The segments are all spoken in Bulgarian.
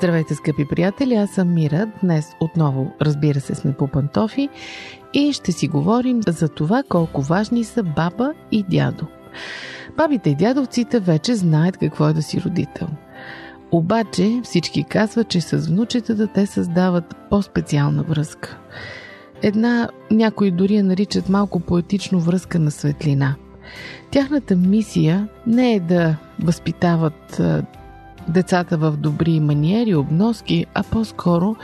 Здравейте, скъпи приятели, аз съм Мира. Днес отново, разбира се, сме по пантофи и ще си говорим за това колко важни са баба и дядо. Бабите и дядовците вече знаят какво е да си родител. Обаче всички казват, че с внучетата те създават по-специална връзка. Една, някои дори я наричат малко поетично връзка на светлина. Тяхната мисия не е да възпитават децата в добри маниери, обноски, а по-скоро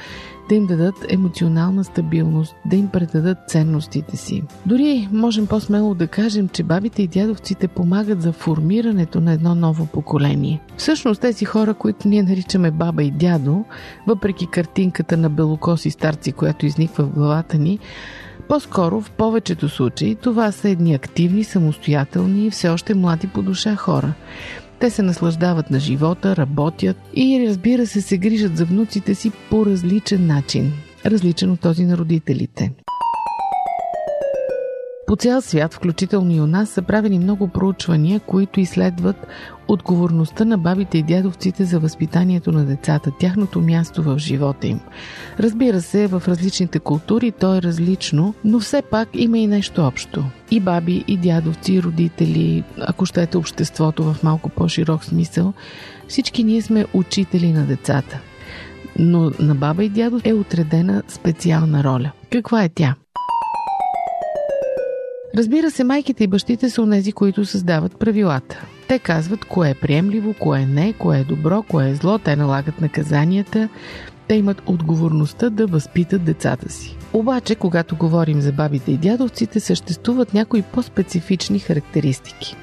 да им дадат емоционална стабилност, да им предадат ценностите си. Дори можем по-смело да кажем, че бабите и дядовците помагат за формирането на едно ново поколение. Всъщност тези хора, които ние наричаме баба и дядо, въпреки картинката на белокоси старци, която изниква в главата ни, по-скоро в повечето случаи това са едни активни, самостоятелни и все още млади по душа хора. Те се наслаждават на живота, работят и разбира се се грижат за внуците си по различен начин, различен от този на родителите. По цял свят, включително и у нас, са правени много проучвания, които изследват отговорността на бабите и дядовците за възпитанието на децата, тяхното място в живота им. Разбира се, в различните култури то е различно, но все пак има и нещо общо. И баби, и дядовци, и родители, ако щете обществото в малко по-широк смисъл, всички ние сме учители на децата. Но на баба и дядо е отредена специална роля. Каква е тя? Разбира се, майките и бащите са онези, които създават правилата. Те казват кое е приемливо, кое не, кое е добро, кое е зло, те налагат наказанията, те имат отговорността да възпитат децата си. Обаче, когато говорим за бабите и дядовците, съществуват някои по-специфични характеристики.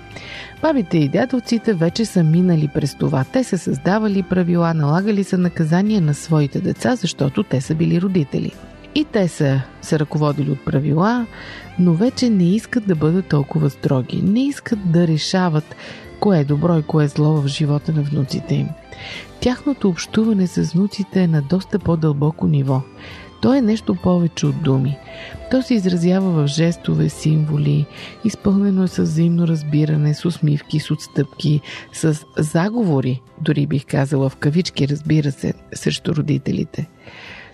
Бабите и дядовците вече са минали през това. Те са създавали правила, налагали са наказания на своите деца, защото те са били родители. И те са се ръководили от правила, но вече не искат да бъдат толкова строги. Не искат да решават кое е добро и кое е зло в живота на внуците им. Тяхното общуване с внуците е на доста по-дълбоко ниво. То е нещо повече от думи. То се изразява в жестове, символи, изпълнено е с взаимно разбиране, с усмивки, с отстъпки, с заговори, дори бих казала в кавички, разбира се, срещу родителите.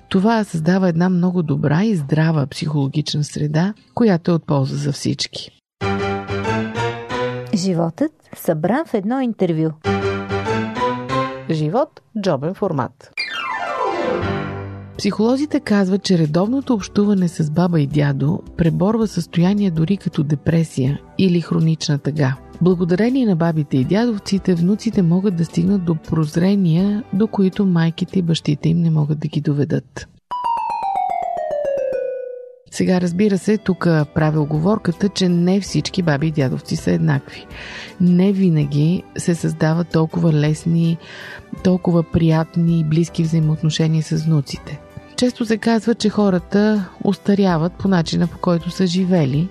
Това създава една много добра и здрава психологична среда, която е от полза за всички. Животът събран в едно интервю. Живот – джобен формат. Психолозите казват, че редовното общуване с баба и дядо преборва състояние дори като депресия или хронична тъга. Благодарение на бабите и дядовците, внуците могат да стигнат до прозрения, до които майките и бащите им не могат да ги доведат. Сега разбира се, тук правя оговорката, че не всички баби и дядовци са еднакви. Не винаги се създават толкова лесни, толкова приятни и близки взаимоотношения с внуците. Често се казва, че хората устаряват по начина по който са живели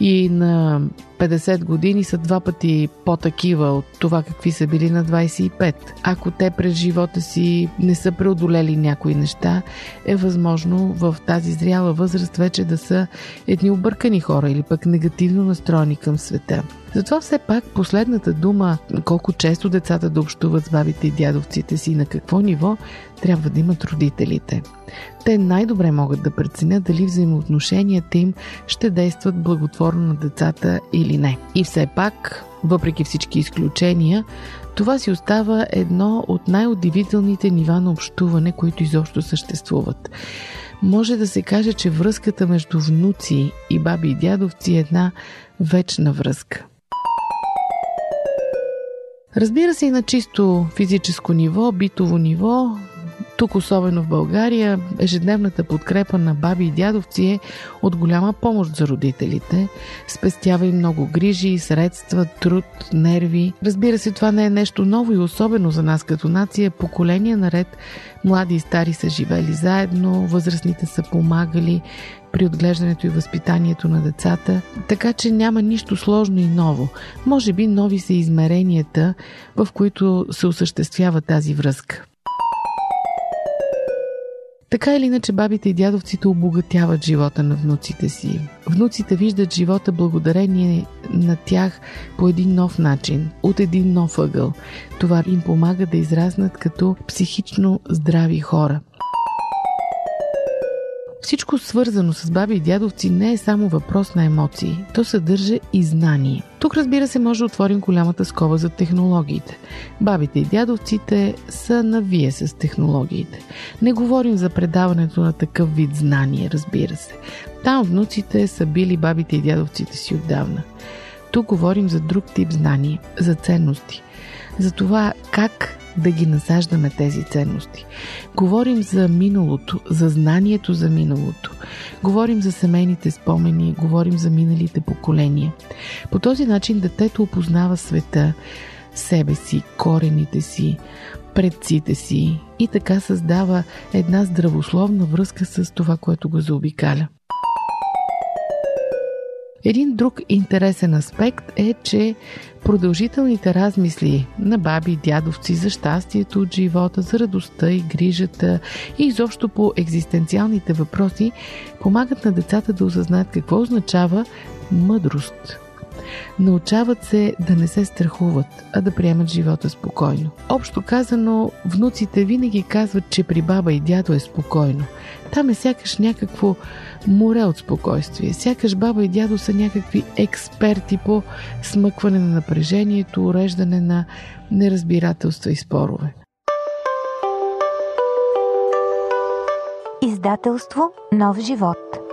и на 50 години са два пъти по-такива от това какви са били на 25. Ако те през живота си не са преодолели някои неща, е възможно в тази зряла възраст вече да са едни объркани хора или пък негативно настроени към света. Затова все пак последната дума, колко често децата да общуват с бабите и дядовците си и на какво ниво, трябва да имат родителите. Те най-добре могат да преценят дали взаимоотношенията им ще действат благотворно на децата или не. И все пак, въпреки всички изключения, това си остава едно от най-удивителните нива на общуване, които изобщо съществуват. Може да се каже, че връзката между внуци и баби и дядовци е една вечна връзка. Разбира се и на чисто физическо ниво, битово ниво, Тук, особено в България, ежедневната подкрепа на баби и дядовци е от голяма помощ за родителите. Спестява и много грижи, средства, труд, нерви. Разбира се, това не е нещо ново и особено за нас като нация. Поколения наред млади и стари са живели заедно, възрастните са помагали при отглеждането и възпитанието на децата, така че няма нищо сложно и ново. Може би нови са измеренията, в които се осъществява тази връзка. Така или иначе, бабите и дядовците обогатяват живота на внуците си. Внуците виждат живота благодарение на тях по един нов начин, от един нов ъгъл. Това им помага да израснат като психично здрави хора. Всичко свързано с баби и дядовци не е само въпрос на емоции, то съдържа и знание. Тук разбира се може да отворим голямата скоба за технологиите. Бабите и дядовците са навие с технологиите. Не говорим за предаването на такъв вид знание, разбира се. Там внуците са били бабите и дядовците си отдавна. Тук говорим за друг тип знание, за ценности. За това как да ги насаждаме тези ценности. Говорим за миналото, за знанието за миналото. Говорим за семейните спомени, говорим за миналите поколения. По този начин детето опознава света, себе си, корените си, предците си и така създава една здравословна връзка с това, което го заобикаля. Един друг интересен аспект е, че продължителните размисли на баби и дядовци за щастието от живота, за радостта и грижата и изобщо по екзистенциалните въпроси помагат на децата да осъзнаят какво означава мъдрост. Научават се да не се страхуват, а да приемат живота спокойно. Общо казано, внуците винаги казват, че при баба и дядо е спокойно. Там е сякаш някакво море от спокойствие. Сякаш баба и дядо са някакви експерти по смъкване на напрежението, уреждане на неразбирателства и спорове. Издателство Нов живот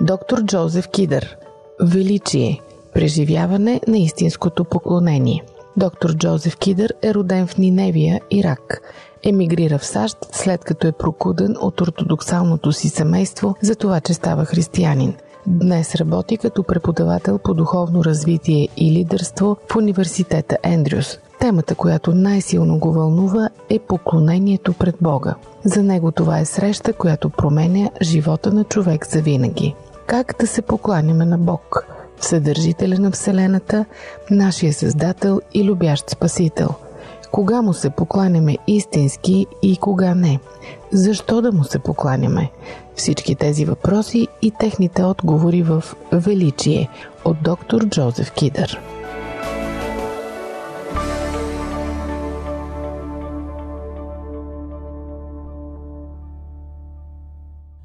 Доктор Джозеф Кидър. Величие. Преживяване на истинското поклонение. Доктор Джозеф Кидър е роден в Ниневия, Ирак. Емигрира в САЩ, след като е прокуден от ортодоксалното си семейство за това, че става християнин. Днес работи като преподавател по духовно развитие и лидерство в университета Ендрюс. Темата, която най-силно го вълнува, е поклонението пред Бога. За него това е среща, която променя живота на човек за винаги. Как да се покланяме на Бог? Съдържителя на Вселената, нашия Създател и любящ Спасител – кога му се покланяме истински и кога не? Защо да му се покланяме? Всички тези въпроси и техните отговори в Величие от доктор Джозеф Кидър.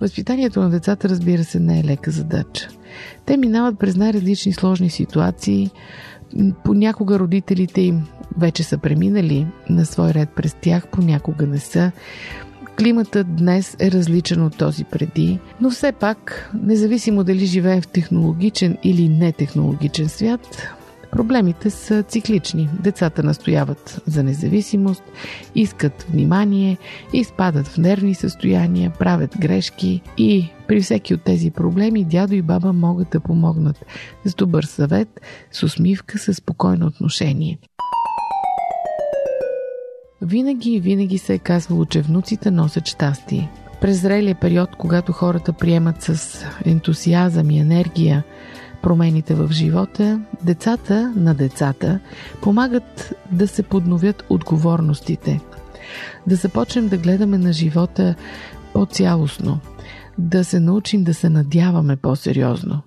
Възпитанието на децата, разбира се, не е лека задача. Те минават през най-различни сложни ситуации. Понякога родителите им вече са преминали на свой ред през тях, понякога не са. Климатът днес е различен от този преди, но все пак, независимо дали живеем в технологичен или нетехнологичен свят, Проблемите са циклични. Децата настояват за независимост, искат внимание, изпадат в нервни състояния, правят грешки и при всеки от тези проблеми дядо и баба могат да помогнат с добър съвет, с усмивка, с спокойно отношение. Винаги и винаги се е казвало, че внуците носят щастие. През зрелия период, когато хората приемат с ентусиазъм и енергия промените в живота, децата на децата помагат да се подновят отговорностите, да започнем да гледаме на живота по-цялостно, да се научим да се надяваме по-сериозно.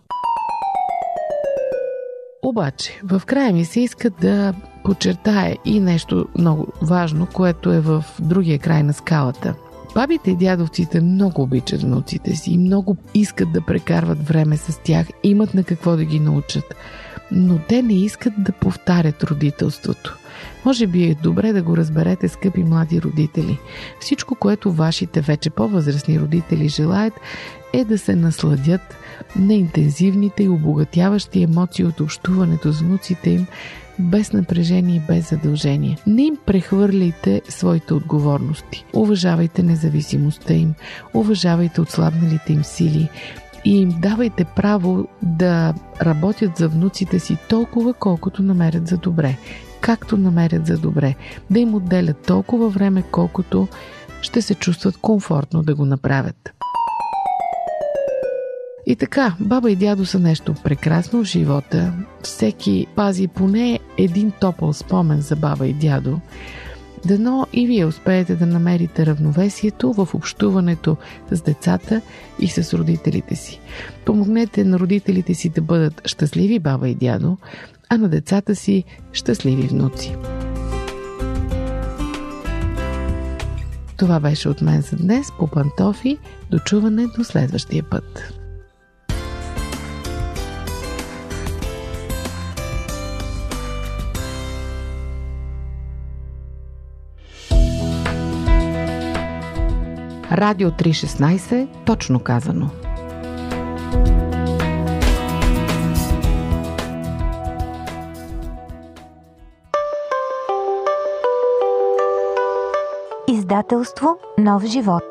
Обаче, в края ми се иска да подчертая и нещо много важно, което е в другия край на скалата. Бабите и дядовците много обичат внуците си и много искат да прекарват време с тях, имат на какво да ги научат. Но те не искат да повтарят родителството. Може би е добре да го разберете, скъпи млади родители. Всичко, което вашите вече по-възрастни родители желаят, е да се насладят на интензивните и обогатяващи емоции от общуването с внуците им без напрежение и без задължение. Не им прехвърляйте своите отговорности. Уважавайте независимостта им, уважавайте отслабналите им сили, и им давайте право да работят за внуците си толкова, колкото намерят за добре. Както намерят за добре. Да им отделят толкова време, колкото ще се чувстват комфортно да го направят. И така, баба и дядо са нещо прекрасно в живота. Всеки пази поне един топъл спомен за баба и дядо. Дано и вие успеете да намерите равновесието в общуването с децата и с родителите си. Помогнете на родителите си да бъдат щастливи баба и дядо, а на децата си щастливи внуци. Това беше от мен за днес по пантофи. Дочуване до следващия път. Радио 316, точно казано. Издателство Нов живот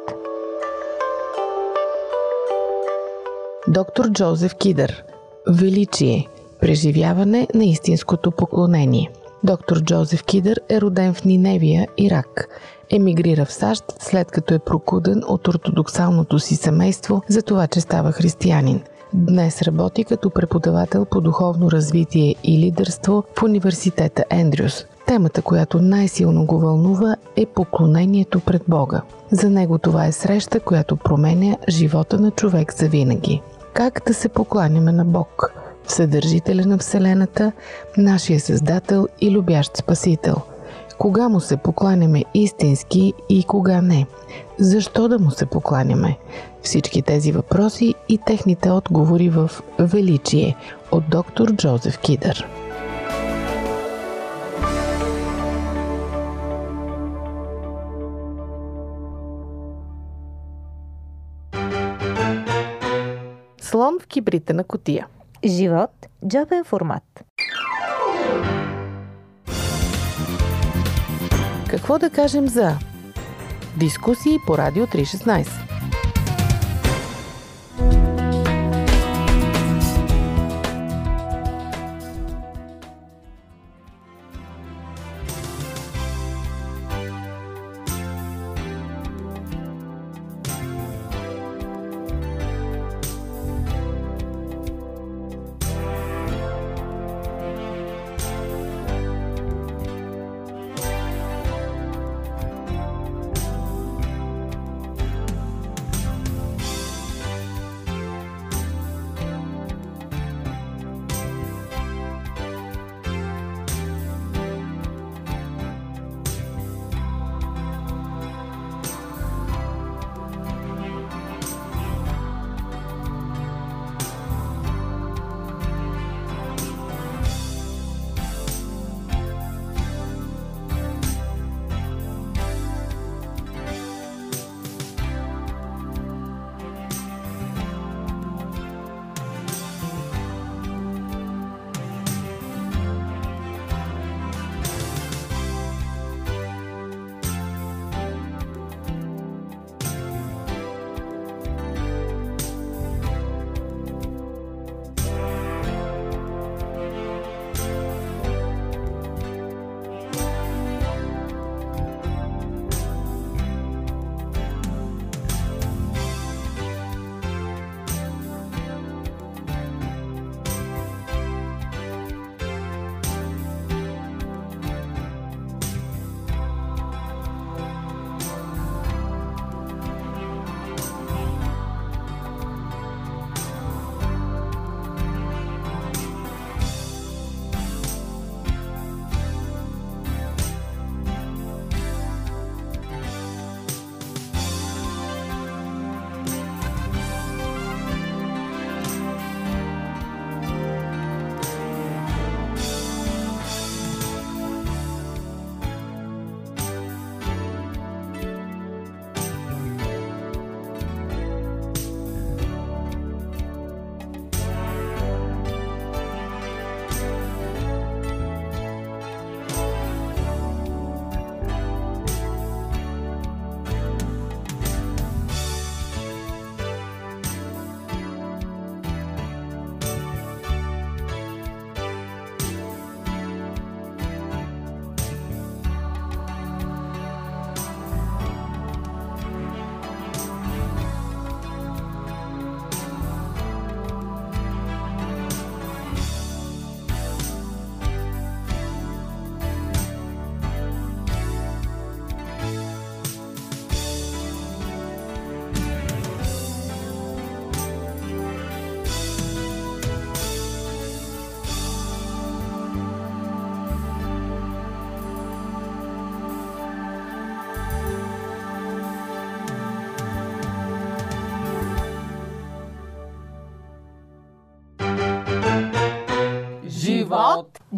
Доктор Джозеф Кидър. Величие. Преживяване на истинското поклонение Доктор Джозеф Кидър е роден в Ниневия, Ирак – емигрира в САЩ, след като е прокуден от ортодоксалното си семейство за това, че става християнин. Днес работи като преподавател по духовно развитие и лидерство в университета Ендрюс. Темата, която най-силно го вълнува, е поклонението пред Бога. За него това е среща, която променя живота на човек за винаги. Как да се покланяме на Бог? Вседържителя на Вселената, нашия Създател и любящ Спасител – кога му се покланяме истински и кога не? Защо да му се покланяме? Всички тези въпроси и техните отговори в Величие от доктор Джозеф Кидър. Слон в кибрите на котия. Живот – джобен формат. Какво да кажем за дискусии по Радио 316?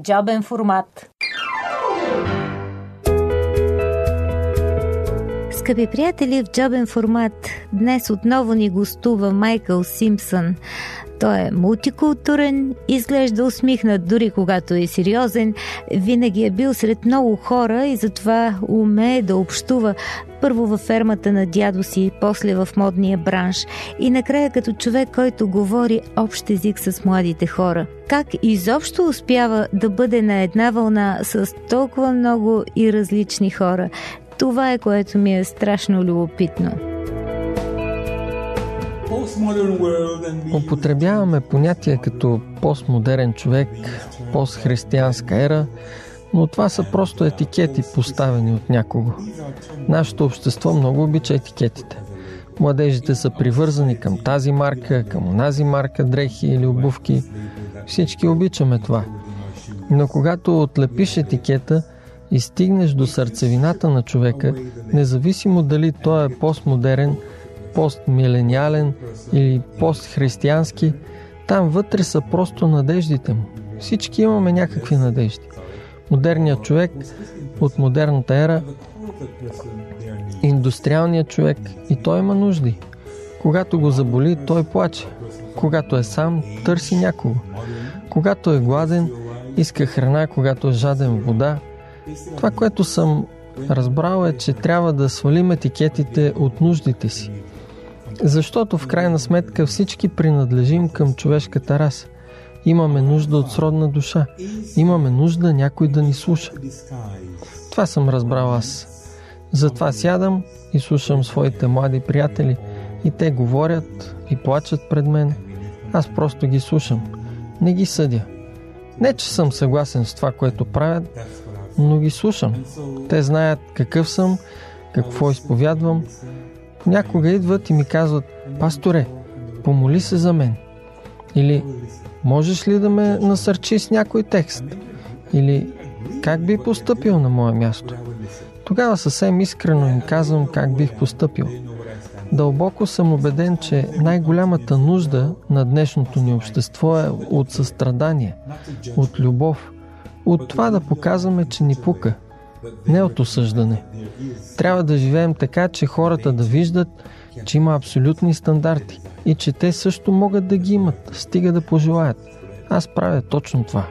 Джобен формат. Скъпи приятели, в джобен формат днес отново ни гостува Майкъл Симпсън. Той е мултикултурен, изглежда усмихнат дори когато е сериозен, винаги е бил сред много хора и затова умее да общува първо във фермата на дядо си, после в модния бранш и накрая като човек, който говори общ език с младите хора. Как изобщо успява да бъде на една вълна с толкова много и различни хора? Това е което ми е страшно любопитно. Употребяваме понятия като постмодерен човек, постхристиянска ера, но това са просто етикети, поставени от някого. Нашето общество много обича етикетите. Младежите са привързани към тази марка, към онази марка, дрехи или обувки. Всички обичаме това. Но когато отлепиш етикета и стигнеш до сърцевината на човека, независимо дали той е постмодерен – постмилениален или постхристиянски, там вътре са просто надеждите му. Всички имаме някакви надежди. Модерният човек от модерната ера, индустриалният човек и той има нужди. Когато го заболи, той плаче. Когато е сам, търси някого. Когато е гладен, иска храна, когато е жаден вода. Това, което съм разбрал е, че трябва да свалим етикетите от нуждите си. Защото в крайна сметка всички принадлежим към човешката раса. Имаме нужда от сродна душа. Имаме нужда някой да ни слуша. Това съм разбрал аз. Затова сядам и слушам своите млади приятели. И те говорят и плачат пред мен. Аз просто ги слушам. Не ги съдя. Не, че съм съгласен с това, което правят, но ги слушам. Те знаят какъв съм, какво изповядвам Някога идват и ми казват, пасторе, помоли се за мен. Или можеш ли да ме насърчи с някой текст? Или как би поступил на мое място? Тогава съвсем искрено им казвам как бих поступил. Дълбоко съм убеден, че най-голямата нужда на днешното ни общество е от състрадание, от любов, от това да показваме, че ни пука – не от осъждане. Трябва да живеем така, че хората да виждат, че има абсолютни стандарти и че те също могат да ги имат, стига да пожелаят. Аз правя точно това.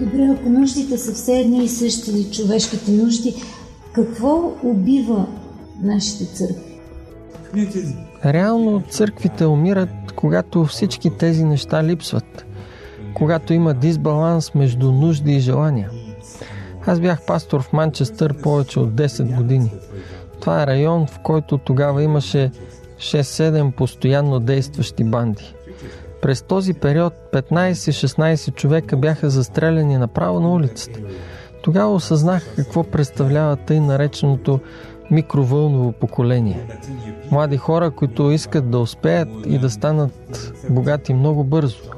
Добре, ако нуждите са все едни и същи човешките нужди, какво убива нашите църкви? Реално църквите умират, когато всички тези неща липсват когато има дисбаланс между нужди и желания. Аз бях пастор в Манчестър повече от 10 години. Това е район, в който тогава имаше 6-7 постоянно действащи банди. През този период 15-16 човека бяха застреляни направо на улицата. Тогава осъзнах какво представлява тъй нареченото микровълново поколение. Млади хора, които искат да успеят и да станат богати много бързо –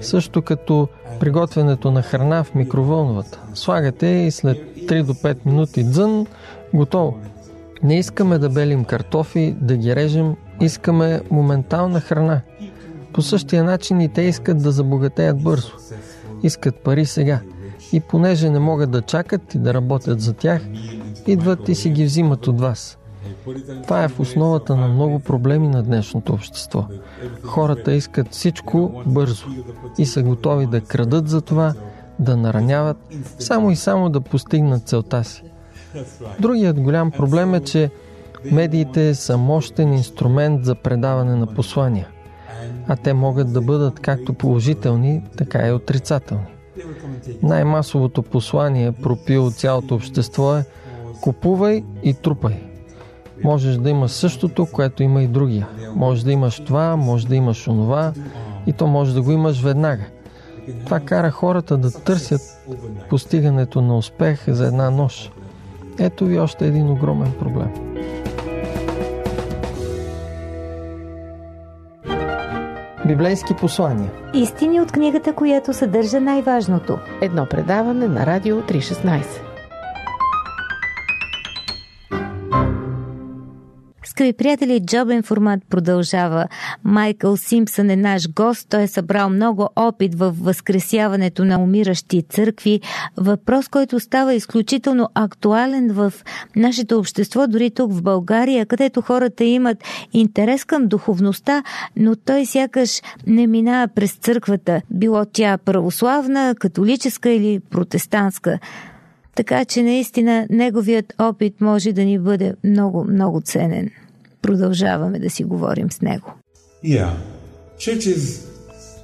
също като приготвянето на храна в микровълновата. Слагате и след 3 до 5 минути дзън, готово. Не искаме да белим картофи, да ги режем, искаме моментална храна. По същия начин и те искат да забогатеят бързо. Искат пари сега. И понеже не могат да чакат и да работят за тях, идват и си ги взимат от вас. Това е в основата на много проблеми на днешното общество. Хората искат всичко бързо и са готови да крадат за това, да нараняват, само и само да постигнат целта си. Другият голям проблем е, че медиите са мощен инструмент за предаване на послания, а те могат да бъдат както положителни, така и отрицателни. Най-масовото послание, пропил цялото общество е купувай и трупай. Можеш да имаш същото, което има и другия. Може да имаш това, може да имаш онова и то може да го имаш веднага. Това кара хората да търсят постигането на успех за една нощ. Ето ви още един огромен проблем. Библейски послания. Истини от книгата, която съдържа най-важното. Едно предаване на Радио 316. Скъпи приятели, Джобен формат продължава. Майкъл Симпсън е наш гост. Той е събрал много опит в възкресяването на умиращи църкви. Въпрос, който става изключително актуален в нашето общество, дори тук в България, където хората имат интерес към духовността, но той сякаш не минава през църквата, било тя православна, католическа или протестантска. Така че наистина неговият опит може да ни бъде много, много ценен. Продължаваме да си говорим с него.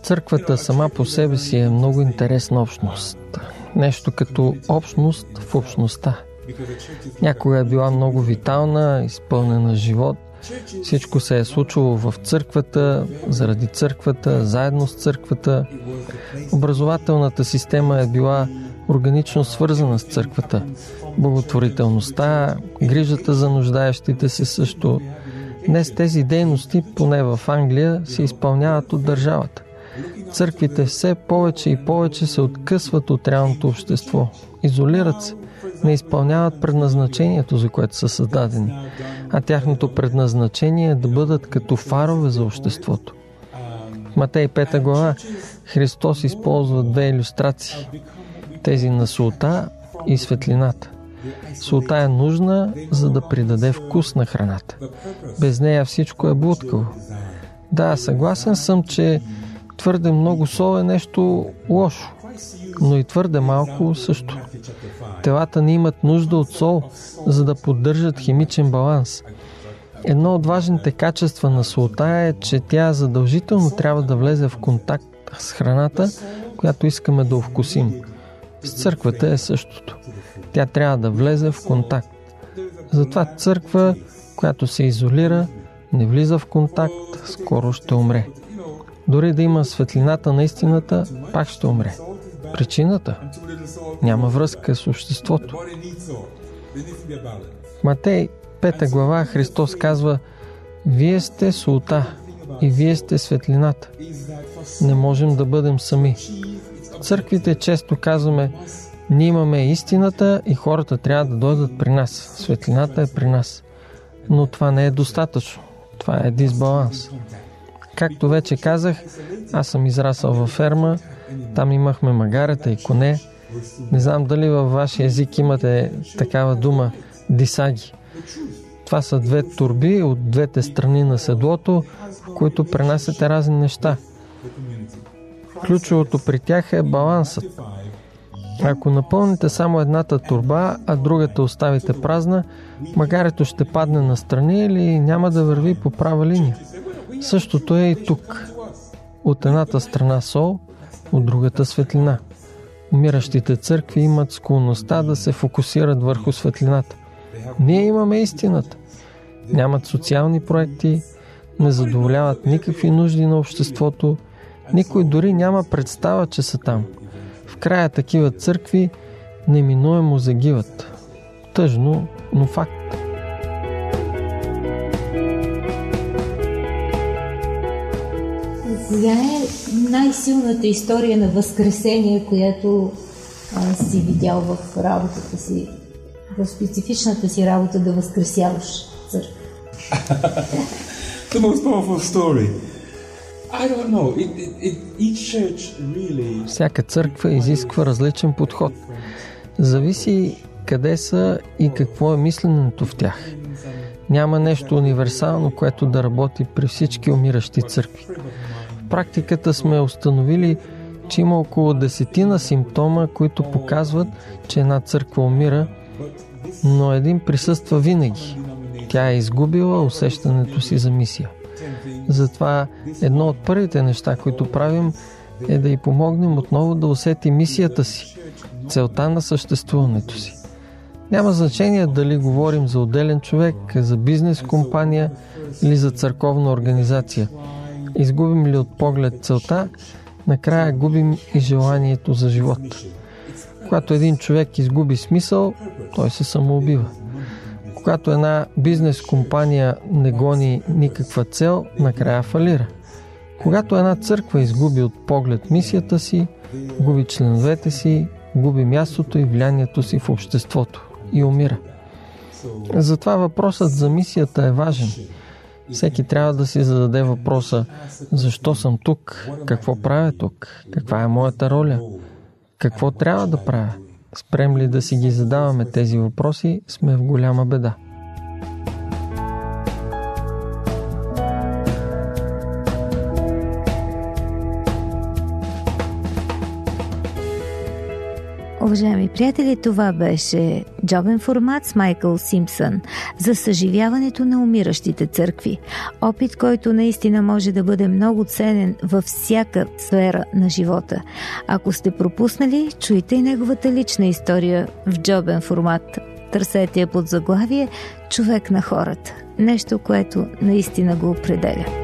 Църквата сама по себе си е много интересна общност. Нещо като общност в общността. Някога е била много витална, изпълнена живот. Всичко се е случвало в църквата, заради църквата, заедно с църквата. Образователната система е била органично свързана с църквата. Благотворителността, грижата за нуждаещите се също. Днес тези дейности, поне в Англия, се изпълняват от държавата. Църквите все повече и повече се откъсват от реалното общество. Изолират се, не изпълняват предназначението, за което са създадени, а тяхното предназначение е да бъдат като фарове за обществото. Матей 5 глава Христос използва две иллюстрации тези на султа и светлината. Султа е нужна, за да придаде вкус на храната. Без нея всичко е блудкаво. Да, съгласен съм, че твърде много сол е нещо лошо, но и твърде малко също. Телата ни имат нужда от сол, за да поддържат химичен баланс. Едно от важните качества на солта е, че тя задължително трябва да влезе в контакт с храната, която искаме да вкусим. С църквата е същото. Тя трябва да влезе в контакт. Затова църква, която се изолира, не влиза в контакт, скоро ще умре. Дори да има светлината на истината, пак ще умре. Причината? Няма връзка с обществото. В Матей 5 глава Христос казва Вие сте султа и вие сте светлината. Не можем да бъдем сами църквите често казваме, ние имаме истината и хората трябва да дойдат при нас. Светлината е при нас. Но това не е достатъчно. Това е дисбаланс. Както вече казах, аз съм израсъл във ферма, там имахме магарета и коне. Не знам дали във вашия език имате такава дума дисаги. Това са две турби от двете страни на седлото, в които пренасяте разни неща. Ключовото при тях е балансът. Ако напълните само едната турба, а другата оставите празна, магарето ще падне на страни или няма да върви по права линия. Същото е и тук. От едната страна сол, от другата светлина. Умиращите църкви имат склонността да се фокусират върху светлината. Ние имаме истината. Нямат социални проекти, не задоволяват никакви нужди на обществото, никой дори няма представа, че са там. В края такива църкви неминуемо загиват. Тъжно, но факт. Коя е най-силната история на Възкресение, която а, си видял в работата си, в специфичната си работа да възкресяваш църква? The most powerful story всяка църква изисква различен подход. Зависи къде са и какво е мисленето в тях. Няма нещо универсално, което да работи при всички умиращи църкви. В практиката сме установили, че има около десетина симптома, които показват, че една църква умира, но един присъства винаги. Тя е изгубила усещането си за мисия. Затова едно от първите неща, които правим, е да й помогнем отново да усети мисията си, целта на съществуването си. Няма значение дали говорим за отделен човек, за бизнес компания или за църковна организация. Изгубим ли от поглед целта, накрая губим и желанието за живот. Когато един човек изгуби смисъл, той се самоубива. Когато една бизнес компания не гони никаква цел, накрая фалира. Когато една църква изгуби от поглед мисията си, губи членовете си, губи мястото и влиянието си в обществото и умира. Затова въпросът за мисията е важен. Всеки трябва да си зададе въпроса защо съм тук, какво правя тук, каква е моята роля, какво трябва да правя. Спрем ли да си ги задаваме тези въпроси, сме в голяма беда. Уважаеми приятели, това беше джобен формат с Майкъл Симпсън за съживяването на умиращите църкви. Опит, който наистина може да бъде много ценен във всяка сфера на живота. Ако сте пропуснали, чуйте и неговата лична история в джобен формат. Търсете я под заглавие «Човек на хората». Нещо, което наистина го определя.